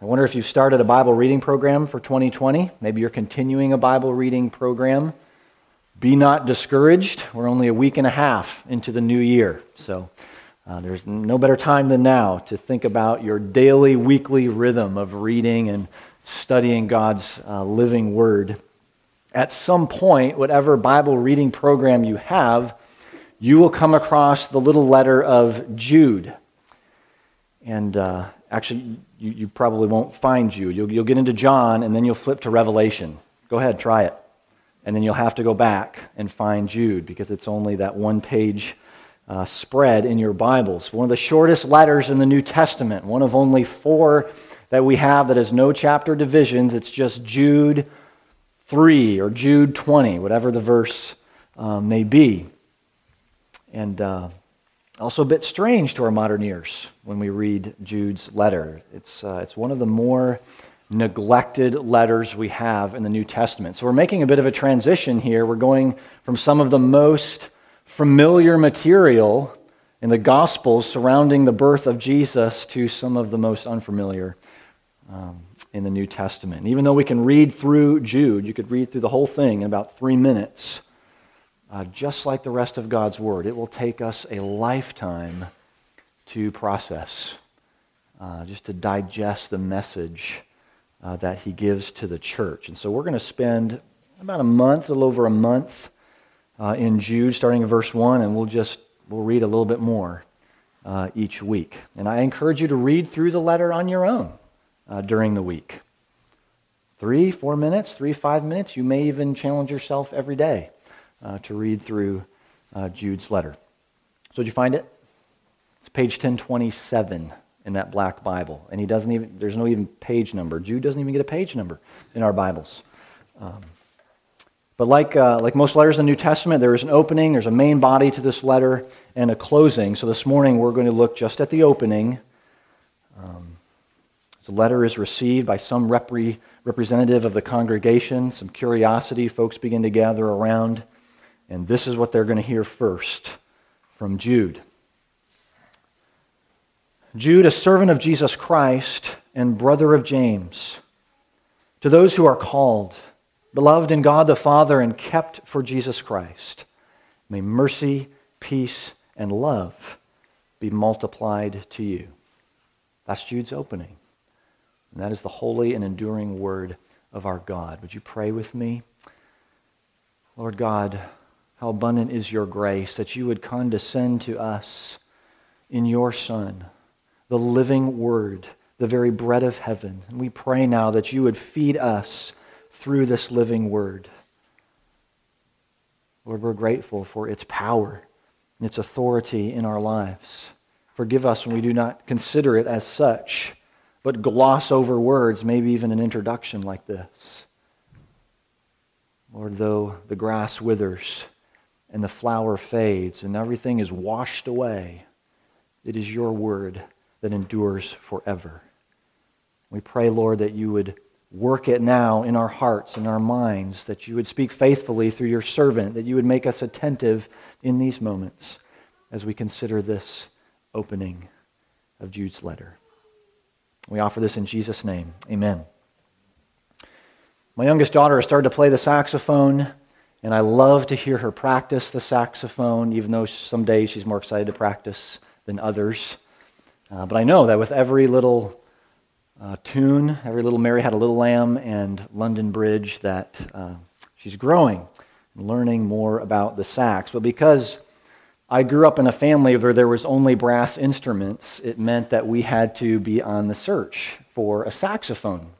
I wonder if you've started a Bible reading program for 2020. Maybe you're continuing a Bible reading program. Be not discouraged. We're only a week and a half into the new year. So uh, there's no better time than now to think about your daily, weekly rhythm of reading and studying God's uh, living word. At some point, whatever Bible reading program you have, you will come across the little letter of Jude. And uh, actually, you, Jude probably won't find you. You'll, you'll get into John, and then you'll flip to Revelation. Go ahead, try it. And then you'll have to go back and find Jude because it's only that one page uh, spread in your Bibles. One of the shortest letters in the New Testament, one of only four that we have that has no chapter divisions. It's just Jude 3 or Jude 20, whatever the verse uh, may be. And uh, also a bit strange to our modern ears when we read Jude's letter. It's, uh, it's one of the more neglected letters we have in the New Testament. So we're making a bit of a transition here. We're going from some of the most familiar material in the Gospels surrounding the birth of Jesus to some of the most unfamiliar um, in the New Testament. Even though we can read through Jude, you could read through the whole thing in about three minutes uh, just like the rest of God's Word, it will take us a lifetime to process, uh, just to digest the message uh, that He gives to the church. And so we're going to spend about a month, a little over a month, uh, in Jude, starting in verse 1, and we'll just we'll read a little bit more uh, each week. And I encourage you to read through the letter on your own uh, during the week. Three, four minutes, three, five minutes. You may even challenge yourself every day uh, to read through uh, Jude's letter. So, did you find it? It's page 1027 in that black Bible. And he doesn't even, there's no even page number. Jude doesn't even get a page number in our Bibles. Um, but like, uh, like most letters in the New Testament, there is an opening, there's a main body to this letter, and a closing. So this morning we're going to look just at the opening. Um, the letter is received by some repre- representative of the congregation. Some curiosity, folks begin to gather around. And this is what they're going to hear first from Jude. Jude, a servant of Jesus Christ and brother of James, to those who are called, beloved in God the Father, and kept for Jesus Christ, may mercy, peace, and love be multiplied to you. That's Jude's opening. And that is the holy and enduring word of our God. Would you pray with me? Lord God, how abundant is your grace that you would condescend to us in your Son, the living Word, the very bread of heaven. And we pray now that you would feed us through this living Word. Lord, we're grateful for its power and its authority in our lives. Forgive us when we do not consider it as such, but gloss over words, maybe even an introduction like this. Lord, though the grass withers, and the flower fades and everything is washed away, it is your word that endures forever. We pray, Lord, that you would work it now in our hearts and our minds, that you would speak faithfully through your servant, that you would make us attentive in these moments as we consider this opening of Jude's letter. We offer this in Jesus' name. Amen. My youngest daughter has started to play the saxophone. And I love to hear her practice the saxophone, even though some days she's more excited to practice than others. Uh, but I know that with every little uh, tune, every little Mary Had a Little Lamb and London Bridge, that uh, she's growing and learning more about the sax. But because I grew up in a family where there was only brass instruments, it meant that we had to be on the search for a saxophone.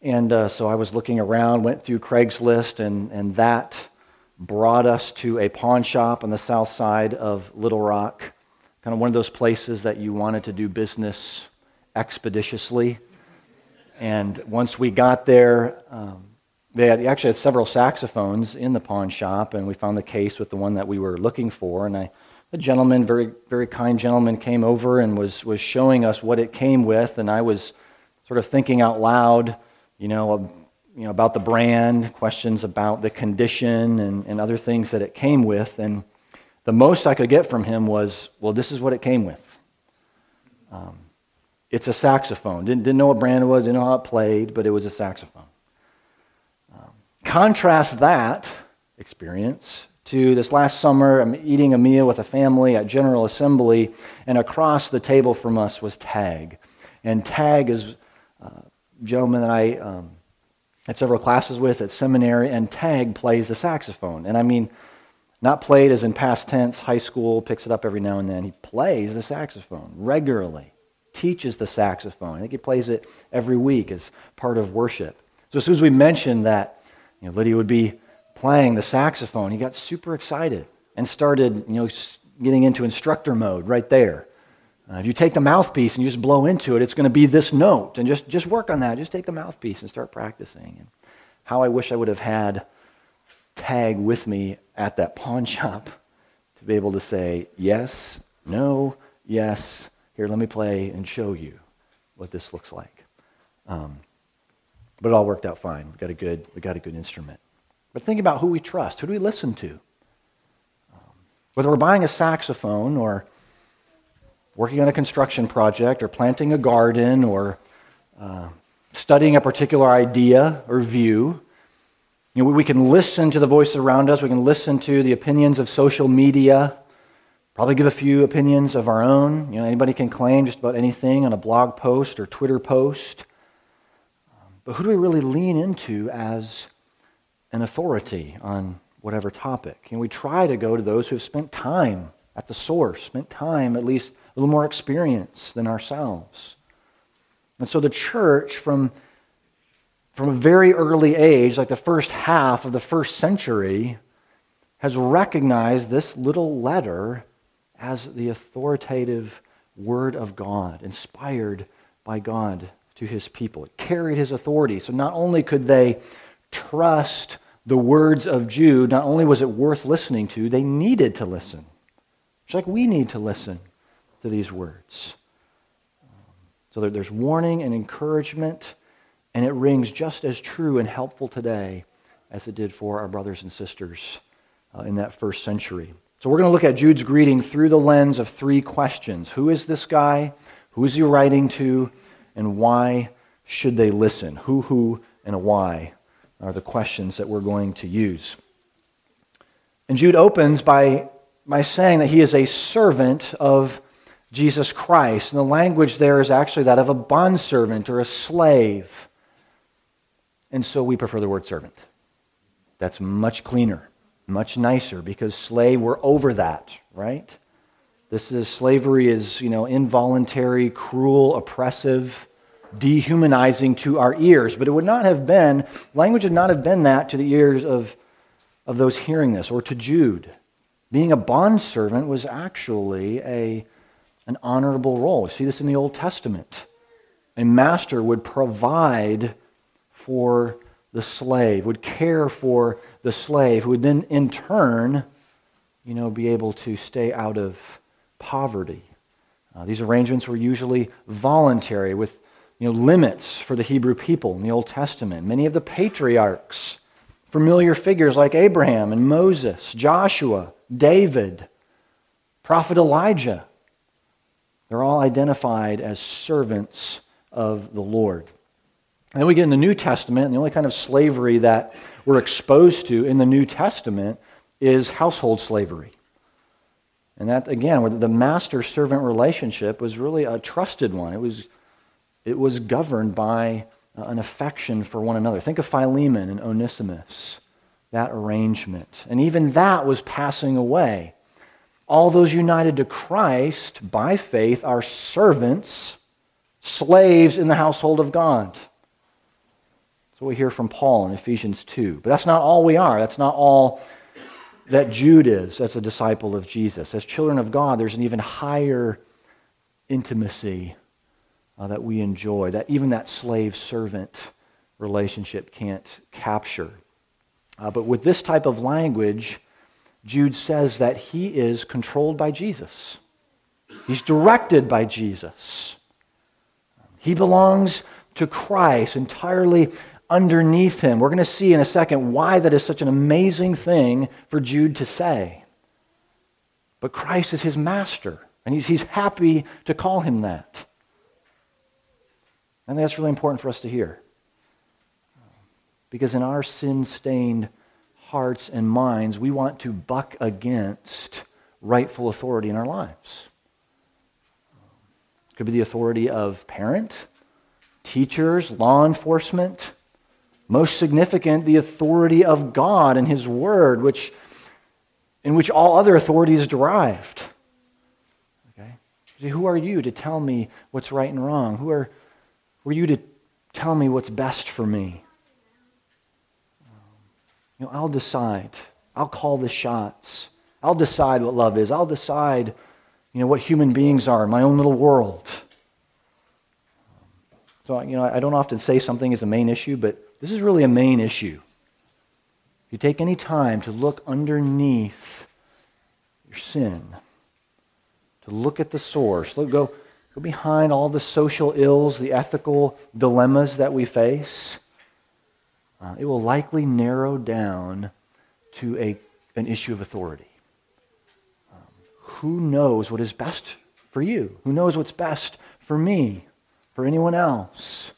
And uh, so I was looking around, went through Craigslist, and, and that brought us to a pawn shop on the south side of Little Rock, kind of one of those places that you wanted to do business expeditiously. And once we got there, um, they had, actually had several saxophones in the pawn shop, and we found the case with the one that we were looking for. And the gentleman, very very kind gentleman, came over and was was showing us what it came with, and I was sort of thinking out loud you know, you know, about the brand, questions about the condition, and, and other things that it came with. And the most I could get from him was, well, this is what it came with. Um, it's a saxophone. Didn't, didn't know what brand it was, didn't know how it played, but it was a saxophone. Um, contrast that experience to this last summer. I'm eating a meal with a family at General Assembly, and across the table from us was Tag. And Tag is gentleman that I um, had several classes with at seminary, and Tag plays the saxophone. And I mean, not played as in past tense, high school, picks it up every now and then. He plays the saxophone regularly, teaches the saxophone. I think he plays it every week as part of worship. So as soon as we mentioned that you know, Lydia would be playing the saxophone, he got super excited and started you know, getting into instructor mode right there. Uh, if you take the mouthpiece and you just blow into it, it's going to be this note. And just, just work on that. Just take the mouthpiece and start practicing. And how I wish I would have had tag with me at that pawn shop to be able to say, yes, no, yes, here, let me play and show you what this looks like. Um, but it all worked out fine. We got a good, we got a good instrument. But think about who we trust. Who do we listen to? Um, whether we're buying a saxophone or working on a construction project or planting a garden or uh, studying a particular idea or view, you know, we can listen to the voices around us. We can listen to the opinions of social media. Probably give a few opinions of our own. You know, anybody can claim just about anything on a blog post or Twitter post. But who do we really lean into as an authority on whatever topic? And we try to go to those who have spent time at the source, spent time, at least a little more experience than ourselves. And so the church, from from a very early age, like the first half of the first century, has recognized this little letter as the authoritative Word of God, inspired by God to his people. It carried his authority. So not only could they trust the words of Jude, not only was it worth listening to, they needed to listen. Just like we need to listen to these words. So there's warning and encouragement and it rings just as true and helpful today as it did for our brothers and sisters uh, in that first century. So we're going to look at Jude's greeting through the lens of three questions Who is this guy? Who is he writing to? And why should they listen? Who, who, and why are the questions that we're going to use. And Jude opens by, by saying that he is a servant of Jesus Christ. And the language there is actually that of a bondservant or a slave. And so we prefer the word servant. That's much cleaner, much nicer, because slave, we're over that, right? This is slavery is, you know, involuntary, cruel, oppressive, dehumanizing to our ears. But it would not have been, language would not have been that to the ears of, of those hearing this, or to Jude. Being a bondservant was actually a, an honorable role. You see this in the Old Testament. A master would provide for the slave, would care for the slave, who would then in turn, you know, be able to stay out of poverty. Uh, these arrangements were usually voluntary with you know, limits for the Hebrew people in the Old Testament. Many of the patriarchs, familiar figures like Abraham and Moses, Joshua, David, prophet Elijah, they're all identified as servants of the Lord. And then we get in the New Testament, and the only kind of slavery that we're exposed to in the New Testament is household slavery. And that, again, the master servant relationship was really a trusted one. It was, it was governed by uh, an affection for one another. Think of Philemon and Onesimus, that arrangement. And even that was passing away. All those united to Christ by faith are servants, slaves in the household of God. So we hear from Paul in Ephesians 2. But that's not all we are. That's not all that Jude is as a disciple of Jesus. As children of God, there's an even higher intimacy uh, that we enjoy, that even that slave servant relationship can't capture. Uh, but with this type of language, Jude says that he is controlled by Jesus. He's directed by Jesus. He belongs to Christ, entirely underneath him. We're going to see in a second why that is such an amazing thing for Jude to say. But Christ is his master, and he's, he's happy to call him that. And that's really important for us to hear. Because in our sin stained hearts and minds, we want to buck against rightful authority in our lives. It could be the authority of parent, teachers, law enforcement. Most significant, the authority of God and His Word, which, in which all other authority is derived. Okay? Who are you to tell me what's right and wrong? Who are, who are you to tell me what's best for me? You know, I'll decide. I'll call the shots. I'll decide what love is. I'll decide, you know, what human beings are in my own little world. So, you know, I don't often say something is a main issue, but this is really a main issue. If you take any time to look underneath your sin, to look at the source, look, go, go behind all the social ills, the ethical dilemmas that we face, uh, it will likely narrow down to a, an issue of authority. Um, who knows what is best for you? Who knows what's best for me, for anyone else?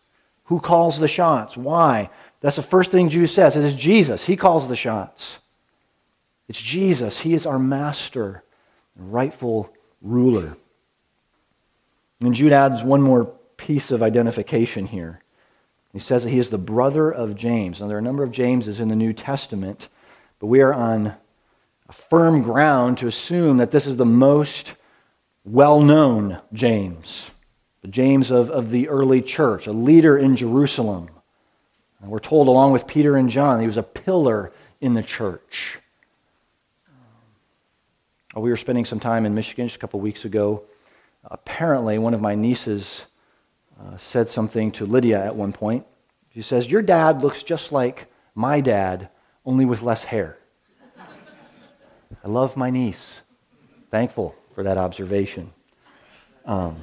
Who calls the shots? Why? That's the first thing Jude says. It is Jesus. He calls the shots. It's Jesus. He is our master and rightful ruler. And Jude adds one more piece of identification here. He says that he is the brother of James. Now, there are a number of Jameses in the New Testament, but we are on a firm ground to assume that this is the most well known James, the James of, of the early church, a leader in Jerusalem. And we're told, along with Peter and John, he was a pillar in the church. We were spending some time in Michigan just a couple weeks ago. Apparently, one of my nieces uh, said something to Lydia at one point. She says, Your dad looks just like my dad, only with less hair. I love my niece. Thankful for that observation. Um,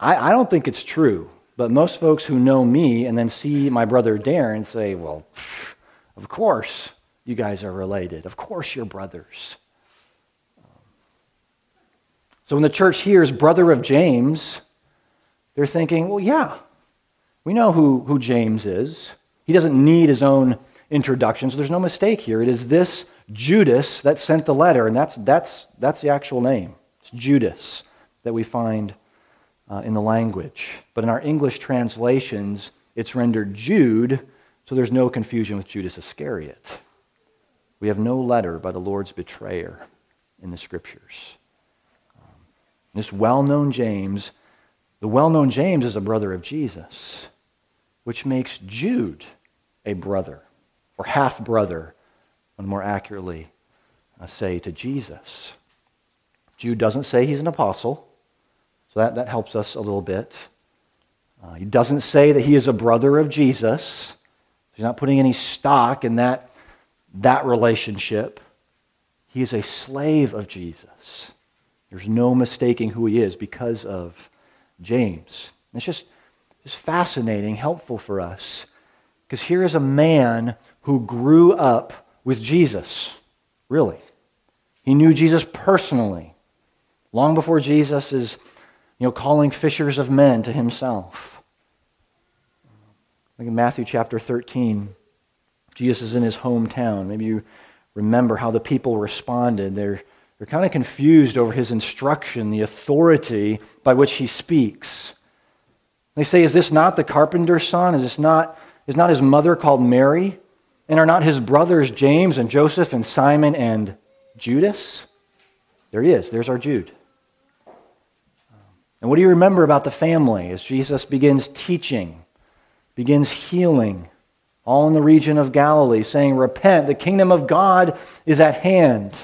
I, I don't think it's true, but most folks who know me and then see my brother Darren say, Well, of course you guys are related. Of course you're brothers. So when the church hears brother of James, they're thinking, well, yeah, we know who, who James is. He doesn't need his own introduction, so there's no mistake here. It is this Judas that sent the letter, and that's, that's, that's the actual name. It's Judas that we find uh, in the language. But in our English translations, it's rendered Jude, so there's no confusion with Judas Iscariot. We have no letter by the Lord's betrayer in the scriptures. Um, this well known James the well known James is a brother of Jesus, which makes Jude a brother, or half brother, and more accurately uh, say to Jesus. Jude doesn't say he's an apostle, so that, that helps us a little bit. Uh, he doesn't say that he is a brother of Jesus. He's not putting any stock in that, that relationship. He is a slave of Jesus. There's no mistaking who he is because of James. It's just, just fascinating, helpful for us. Because here is a man who grew up with Jesus, really. He knew Jesus personally, long before Jesus is you know, calling fishers of men to himself. Like in Matthew chapter 13, Jesus is in his hometown. Maybe you remember how the people responded. They're they're kind of confused over his instruction, the authority by which he speaks. They say, Is this not the carpenter's son? Is this not, is not his mother called Mary? And are not his brothers James and Joseph and Simon and Judas? There he is. There's our Jude. And what do you remember about the family as Jesus begins teaching, begins healing, all in the region of Galilee, saying, Repent, the kingdom of God is at hand.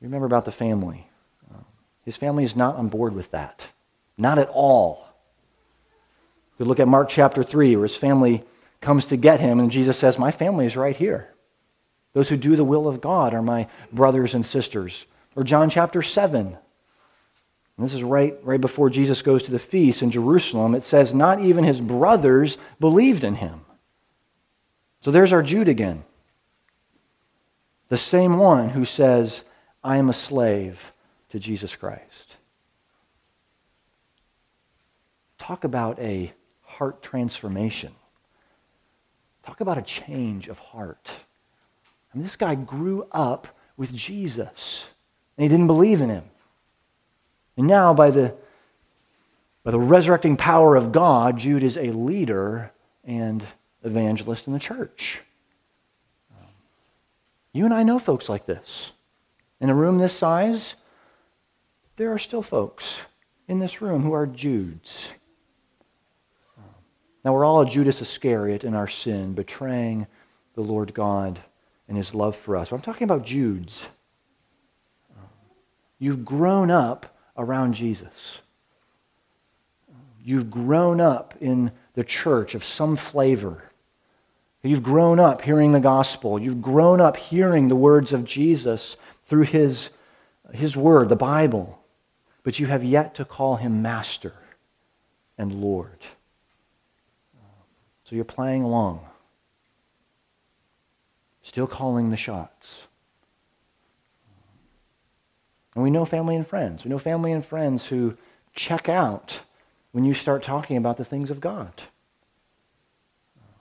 Remember about the family. Uh, his family is not on board with that. Not at all. We look at Mark chapter 3, where his family comes to get him, and Jesus says, My family is right here. Those who do the will of God are my brothers and sisters. Or John chapter 7. And this is right, right before Jesus goes to the feast in Jerusalem. It says, Not even his brothers believed in him. So there's our Jude again. The same one who says, I am a slave to Jesus Christ. talk about a heart transformation. Talk about a change of heart. I mean, this guy grew up with Jesus, and he didn't believe in him. And now, by the, by the resurrecting power of God, Jude is a leader and evangelist in the church. You and I know folks like this. In a room this size, there are still folks in this room who are Judes. Now, we're all a Judas Iscariot in our sin, betraying the Lord God and his love for us. But I'm talking about Judes. You've grown up around Jesus. You've grown up in the church of some flavor. You've grown up hearing the gospel. You've grown up hearing the words of Jesus through his, his word, the Bible. But you have yet to call him master and Lord. So you're playing along, still calling the shots. And we know family and friends. We know family and friends who check out when you start talking about the things of God.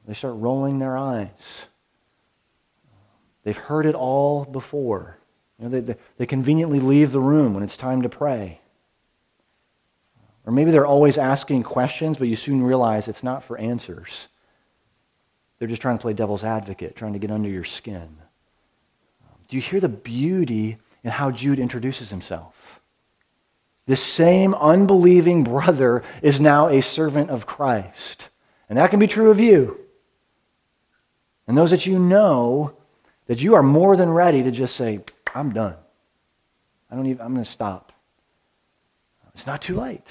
They start rolling their eyes. They've heard it all before. You know, they, they, they conveniently leave the room when it's time to pray. Or maybe they're always asking questions, but you soon realize it's not for answers. They're just trying to play devil's advocate, trying to get under your skin. Do you hear the beauty in how Jude introduces himself? This same unbelieving brother is now a servant of Christ. And that can be true of you. And those that you know that you are more than ready to just say, I'm done. I don't even, I'm going to stop. It's not too late.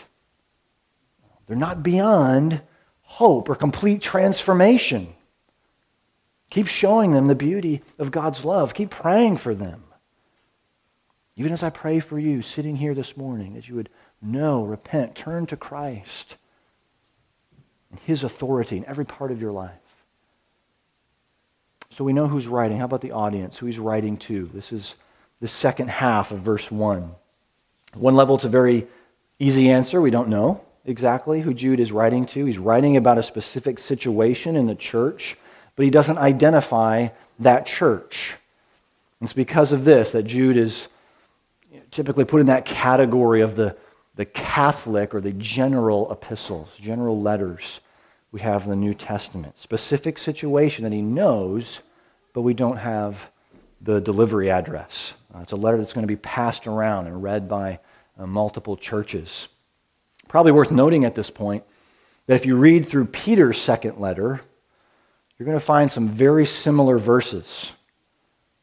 They're not beyond hope or complete transformation. Keep showing them the beauty of God's love. Keep praying for them. Even as I pray for you sitting here this morning, that you would know, repent, turn to Christ and His authority in every part of your life. So we know who's writing. How about the audience? Who he's writing to? This is the second half of verse 1. One level, it's a very easy answer. We don't know exactly who Jude is writing to. He's writing about a specific situation in the church, but he doesn't identify that church. It's because of this that Jude is typically put in that category of the, the Catholic or the general epistles, general letters we have in the New Testament. Specific situation that he knows but we don't have the delivery address. Uh, it's a letter that's going to be passed around and read by uh, multiple churches. Probably worth noting at this point that if you read through Peter's second letter, you're going to find some very similar verses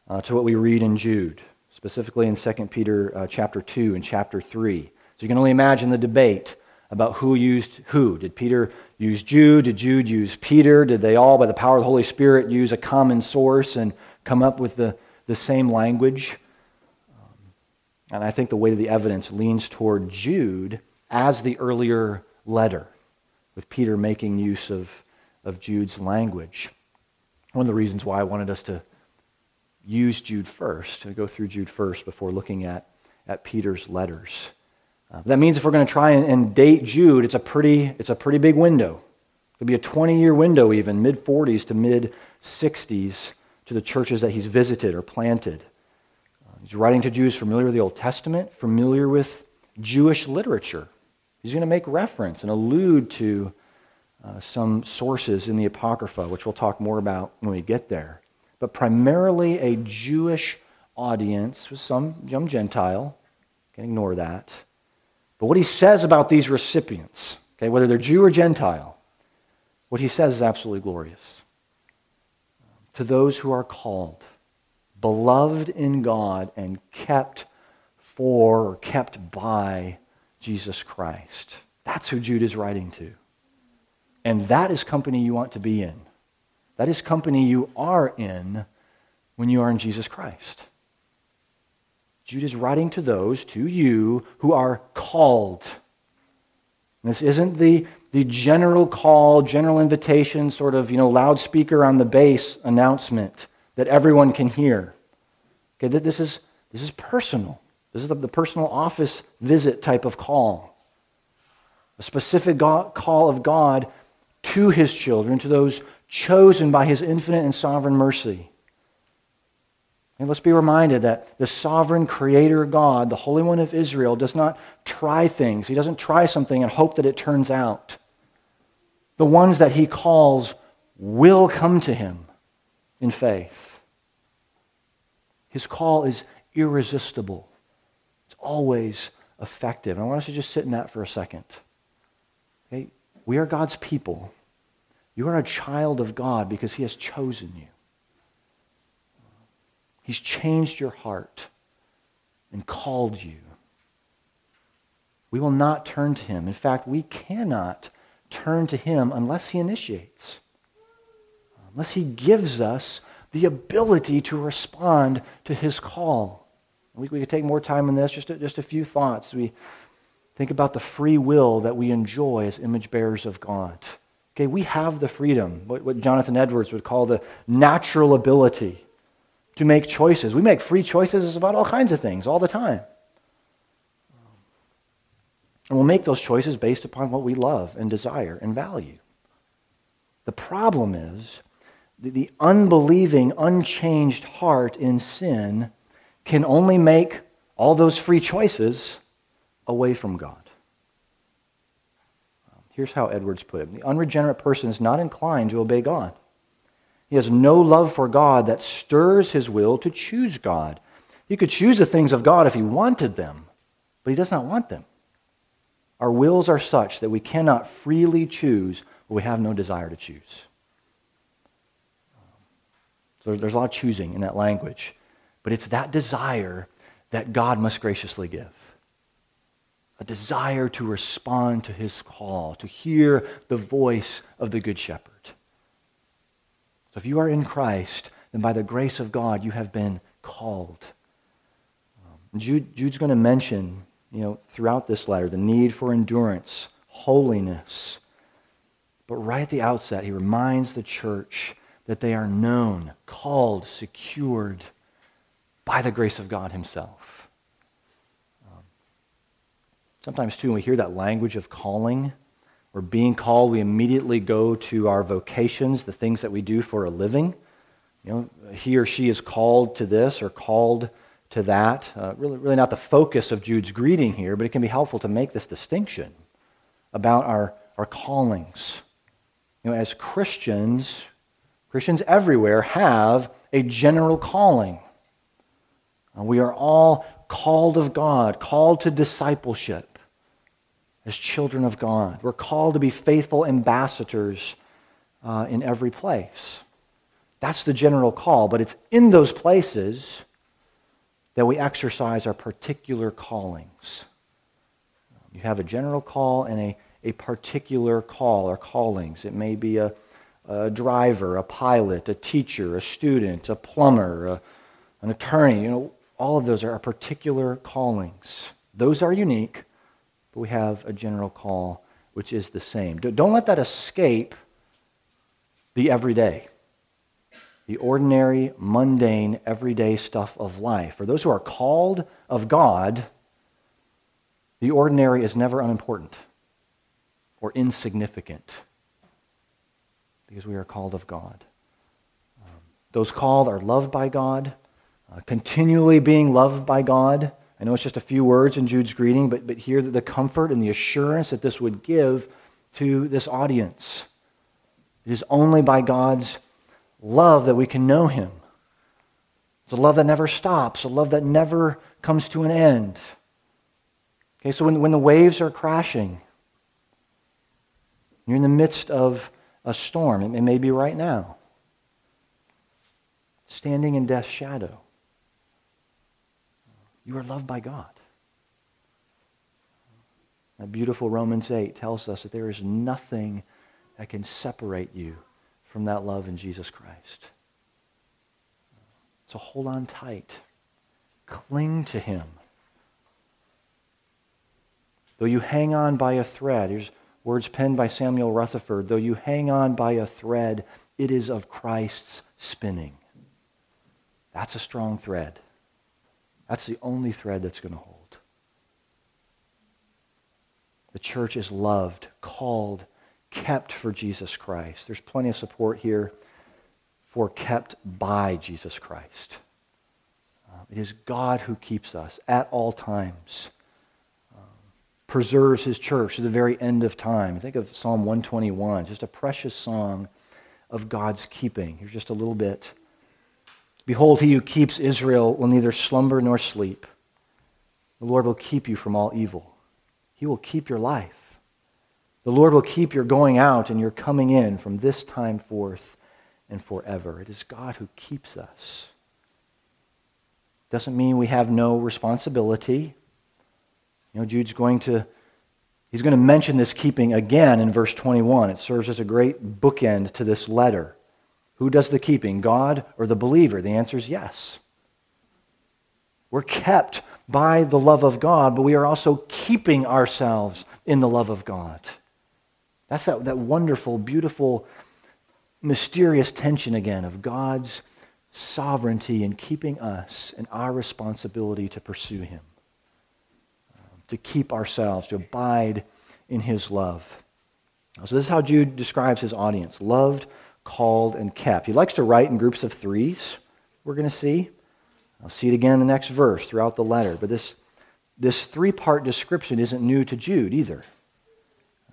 uh, to what we read in Jude, specifically in 2 Peter uh, chapter 2 and chapter 3. So you can only imagine the debate about who used who. Did Peter use Jude? Did Jude use Peter? Did they all, by the power of the Holy Spirit, use a common source and come up with the, the same language? And I think the weight of the evidence leans toward Jude as the earlier letter, with Peter making use of, of Jude's language. One of the reasons why I wanted us to use Jude first, to go through Jude first before looking at, at Peter's letters. Uh, that means if we're going to try and, and, date Jude, it's a pretty, it's a pretty big window. It could be a 20 year window, even mid 40s to mid 60s, to the churches that he's visited or planted. He's writing to Jews familiar with the Old Testament, familiar with Jewish literature. He's going to make reference and allude to uh, some sources in the Apocrypha, which we'll talk more about when we get there. But primarily a Jewish audience with some, young Gentile. Can ignore that. But what he says about these recipients, okay, whether they're Jew or Gentile, what he says is absolutely glorious. To those who are called, beloved in God, and kept for or kept by Jesus Christ. That's who Jude is writing to. And that is company you want to be in. That is company you are in when you are in Jesus Christ. Jude is writing to those, to you, who are called. This isn't the, the general call, general invitation, sort of, you know, loudspeaker on the base announcement that everyone can hear. Okay, this is, this is personal. This is the, the personal office visit type of call. a specific God, call of God to his children, to those chosen by his infinite and sovereign mercy. And let's be reminded that the sovereign creator God, the Holy One of Israel, does not try things. He doesn't try something and hope that it turns out. The ones that he calls will come to him in faith. His call is irresistible, it's always effective. And I want us to just sit in that for a second. Okay? We are God's people. You are a child of God because he has chosen you. He's changed your heart and called you. We will not turn to him. In fact, we cannot turn to him unless he initiates, unless he gives us the ability to respond to his call. We, we could take more time on this, just a, just a few thoughts. We think about the free will that we enjoy as image bearers of God. Okay, we have the freedom, what, what Jonathan Edwards would call the natural ability to make choices. We make free choices about all kinds of things all the time. And we'll make those choices based upon what we love and desire and value. The problem is the unbelieving, unchanged heart in sin can only make all those free choices away from God. Um, here's how Edwards put it The unregenerate person is not inclined to obey God. He has no love for God that stirs his will to choose God. He could choose the things of God if he wanted them, but he does not want them. Our wills are such that we cannot freely choose what we have no desire to choose. So there's a lot of choosing in that language, but it's that desire that God must graciously give a desire to respond to his call, to hear the voice of the Good Shepherd. So if you are in Christ, then by the grace of God, you have been called. Um, Jude, Jude's going to mention, you know, throughout this letter, the need for endurance, holiness. But right at the outset, he reminds the church that they are known, called, secured by the grace of God himself. Sometimes, too, when we hear that language of calling or being called, we immediately go to our vocations, the things that we do for a living. You know, he or she is called to this or called to that. Uh, really, really not the focus of Jude's greeting here, but it can be helpful to make this distinction about our, our callings. You know, as Christians, Christians everywhere have a general calling. Uh, we are all called of God, called to discipleship as children of God. We're called to be faithful ambassadors uh, in every place. That's the general call, but it's in those places that we exercise our particular callings. You have a general call and a, a particular call or callings. It may be a, a driver, a pilot, a teacher, a student, a plumber, a, an attorney. You know, all of those are particular callings. Those are unique but we have a general call which is the same. Don't let that escape the everyday, the ordinary, mundane, everyday stuff of life. For those who are called of God, the ordinary is never unimportant or insignificant because we are called of God. Um, those called are loved by God, uh, continually being loved by God. I know it's just a few words in Jude's greeting, but, but hear the comfort and the assurance that this would give to this audience. It is only by God's love that we can know Him. It's a love that never stops, a love that never comes to an end. Okay, so when, when the waves are crashing, you're in the midst of a storm, it may be right now, standing in death's shadow. You are loved by God. That beautiful Romans 8 tells us that there is nothing that can separate you from that love in Jesus Christ. So hold on tight. Cling to him. Though you hang on by a thread, here's words penned by Samuel Rutherford, though you hang on by a thread, it is of Christ's spinning. That's a strong thread. That's the only thread that's going to hold. The church is loved, called, kept for Jesus Christ. There's plenty of support here for kept by Jesus Christ. Uh, it is God who keeps us at all times, preserves his church to the very end of time. Think of Psalm 121, just a precious song of God's keeping. Here's just a little bit. Behold, he who keeps Israel will neither slumber nor sleep. The Lord will keep you from all evil. He will keep your life. The Lord will keep your going out and your coming in from this time forth and forever. It is God who keeps us. Doesn't mean we have no responsibility. You know, Jude's going to he's going to mention this keeping again in verse 21. It serves as a great bookend to this letter. Who does the keeping, God or the believer? The answer is yes. We're kept by the love of God, but we are also keeping ourselves in the love of God. That's that, that wonderful, beautiful, mysterious tension again of God's sovereignty in keeping us and our responsibility to pursue Him, to keep ourselves, to abide in His love. So, this is how Jude describes his audience loved, called, and kept. He likes to write in groups of threes, we're going to see. I'll see it again in the next verse throughout the letter. But this, this three part description isn't new to Jude either.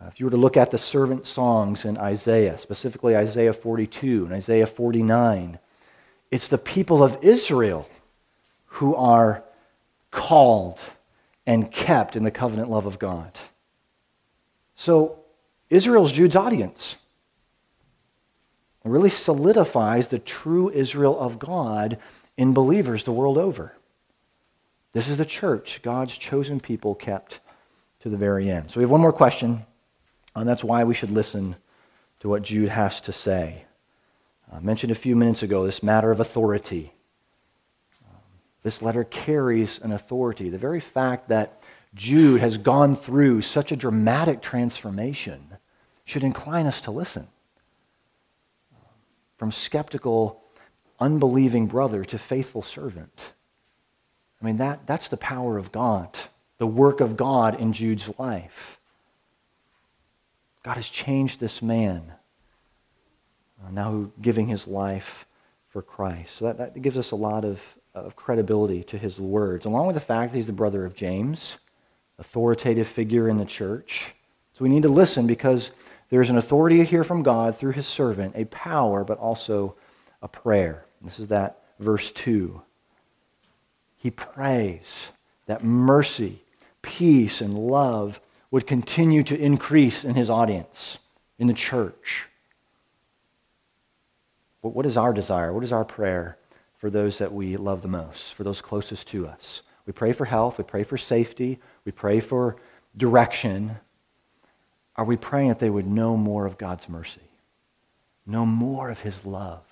Uh, if you were to look at the servant songs in Isaiah, specifically Isaiah 42 and Isaiah 49, it's the people of Israel who are called and kept in the covenant love of God. So, Israel's Jude's audience. Really solidifies the true Israel of God in believers the world over. This is the church, God's chosen people kept to the very end. So we have one more question, and that's why we should listen to what Jude has to say. I mentioned a few minutes ago this matter of authority. This letter carries an authority. The very fact that Jude has gone through such a dramatic transformation should incline us to listen from skeptical, unbelieving brother to faithful servant. I mean, that, that's the power of God, the work of God in Jude's life. God has changed this man, uh, now giving his life for Christ. So that, that gives us a lot of, of credibility to his words, along with the fact that he's the brother of James, authoritative figure in the church. So we need to listen because there is an authority here from God through his servant, a power, but also a prayer. This is that verse 2. He prays that mercy, peace, and love would continue to increase in his audience, in the church. But what is our desire? What is our prayer for those that we love the most, for those closest to us? We pray for health, we pray for safety, we pray for direction, are we praying that they would know more of God's mercy, know more of his love,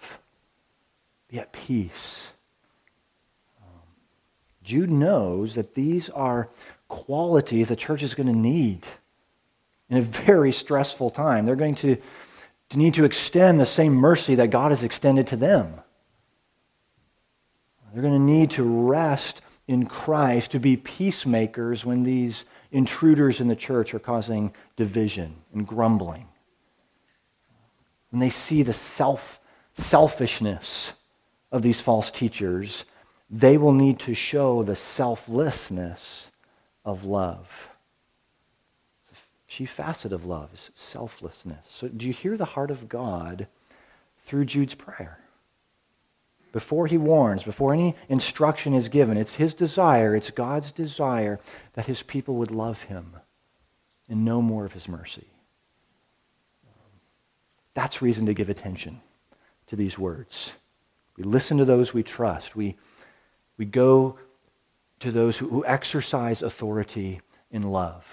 be at peace? Um, Jude knows that these are qualities the church is going to need in a very stressful time. They're going to, to need to extend the same mercy that God has extended to them. They're going to need to rest in Christ, to be peacemakers when these intruders in the church are causing division and grumbling. When they see the self selfishness of these false teachers, they will need to show the selflessness of love. The chief facet of love is selflessness. So, do you hear the heart of God through Jude's prayer? Before he warns, before any instruction is given, it's his desire, it's God's desire that his people would love him and know more of his mercy. That's reason to give attention to these words. We listen to those we trust. We, we go to those who, who exercise authority in love.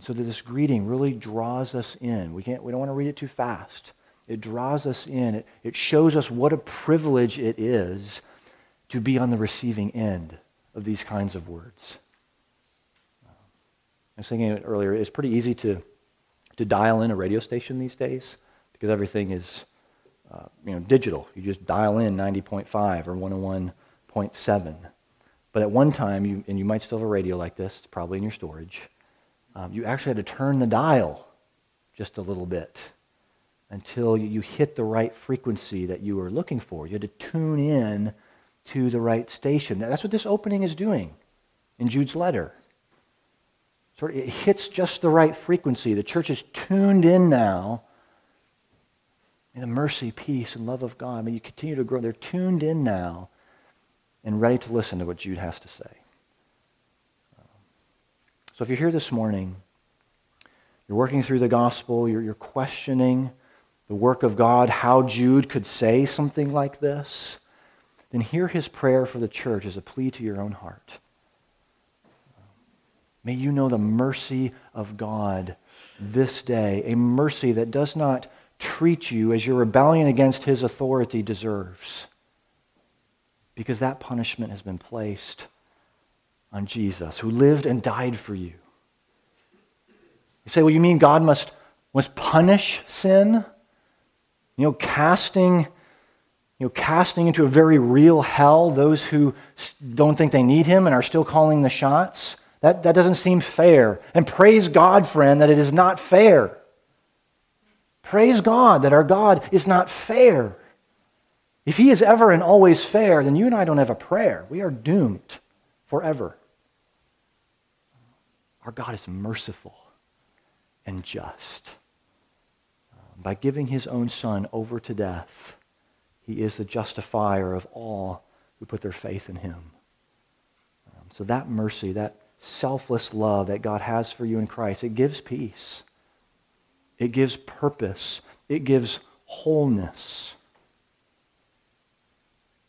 So that this greeting really draws us in. We, can't, we don't want to read it too fast. It draws us in. It, it shows us what a privilege it is to be on the receiving end of these kinds of words. I was thinking earlier, it's pretty easy to, to dial in a radio station these days because everything is uh, you know, digital. You just dial in 90.5 or 101.7. But at one time, you, and you might still have a radio like this, it's probably in your storage, um, you actually had to turn the dial just a little bit until you hit the right frequency that you were looking for. You had to tune in to the right station. That's what this opening is doing in Jude's letter. Sort of, it hits just the right frequency. The church is tuned in now. In the mercy, peace, and love of God. Mean, you continue to grow. They're tuned in now and ready to listen to what Jude has to say. So if you're here this morning, you're working through the gospel, you're, you're questioning the work of God, how Jude could say something like this, then hear his prayer for the church as a plea to your own heart. May you know the mercy of God this day, a mercy that does not treat you as your rebellion against his authority deserves, because that punishment has been placed on Jesus, who lived and died for you. You say, well, you mean God must, must punish sin? You know, casting, you know, casting into a very real hell those who don't think they need him and are still calling the shots? That, that doesn't seem fair. And praise God, friend, that it is not fair. Praise God that our God is not fair. If he is ever and always fair, then you and I don't have a prayer. We are doomed forever. Our God is merciful and just. By giving his own son over to death, he is the justifier of all who put their faith in him. Um, so that mercy, that selfless love that God has for you in Christ, it gives peace. It gives purpose. It gives wholeness.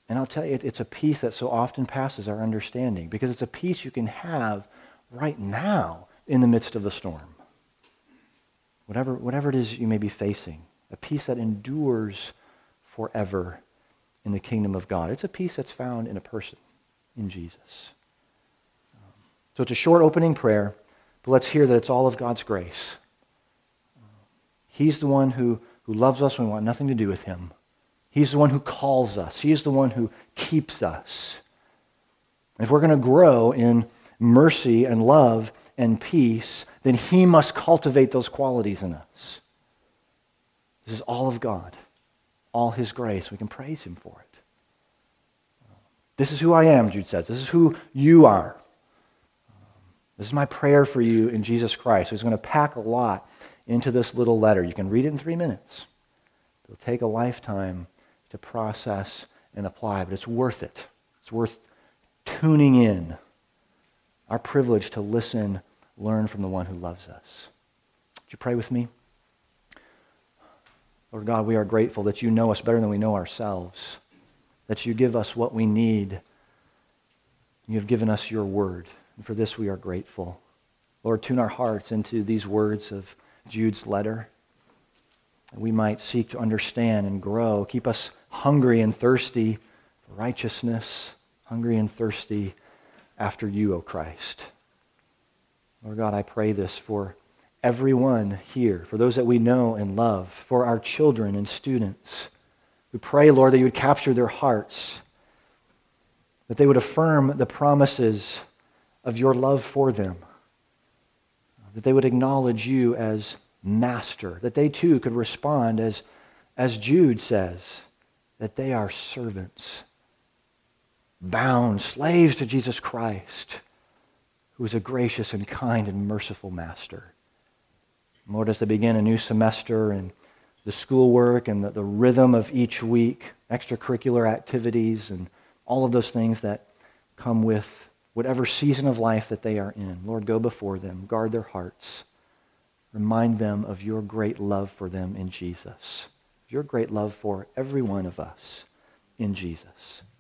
And I'll tell you, it's a peace that so often passes our understanding because it's a peace you can have right now in the midst of the storm. Whatever, whatever it is you may be facing, a peace that endures forever in the kingdom of God. It's a peace that's found in a person, in Jesus. So it's a short opening prayer, but let's hear that it's all of God's grace. He's the one who, who loves us we want nothing to do with him. He's the one who calls us. He's the one who keeps us. If we're going to grow in mercy and love and peace, then he must cultivate those qualities in us. This is all of God, all his grace. We can praise him for it. This is who I am, Jude says. This is who you are. This is my prayer for you in Jesus Christ. He's going to pack a lot into this little letter. You can read it in three minutes. It'll take a lifetime to process and apply, but it's worth it. It's worth tuning in. Our privilege to listen, learn from the one who loves us. Would you pray with me? Lord God, we are grateful that you know us better than we know ourselves, that you give us what we need. You have given us your word. And for this we are grateful. Lord, tune our hearts into these words of Jude's letter. That we might seek to understand and grow. Keep us hungry and thirsty for righteousness, hungry and thirsty after you, O Christ. Lord God, I pray this for everyone here, for those that we know and love, for our children and students. We pray, Lord, that you would capture their hearts, that they would affirm the promises of your love for them, that they would acknowledge you as master, that they too could respond as, as Jude says, that they are servants, bound, slaves to Jesus Christ, who is a gracious and kind and merciful master. Lord, as they begin a new semester and the schoolwork and the, the rhythm of each week, extracurricular activities, and all of those things that come with whatever season of life that they are in. Lord, go before them, guard their hearts, remind them of your great love for them in Jesus, your great love for every one of us in Jesus.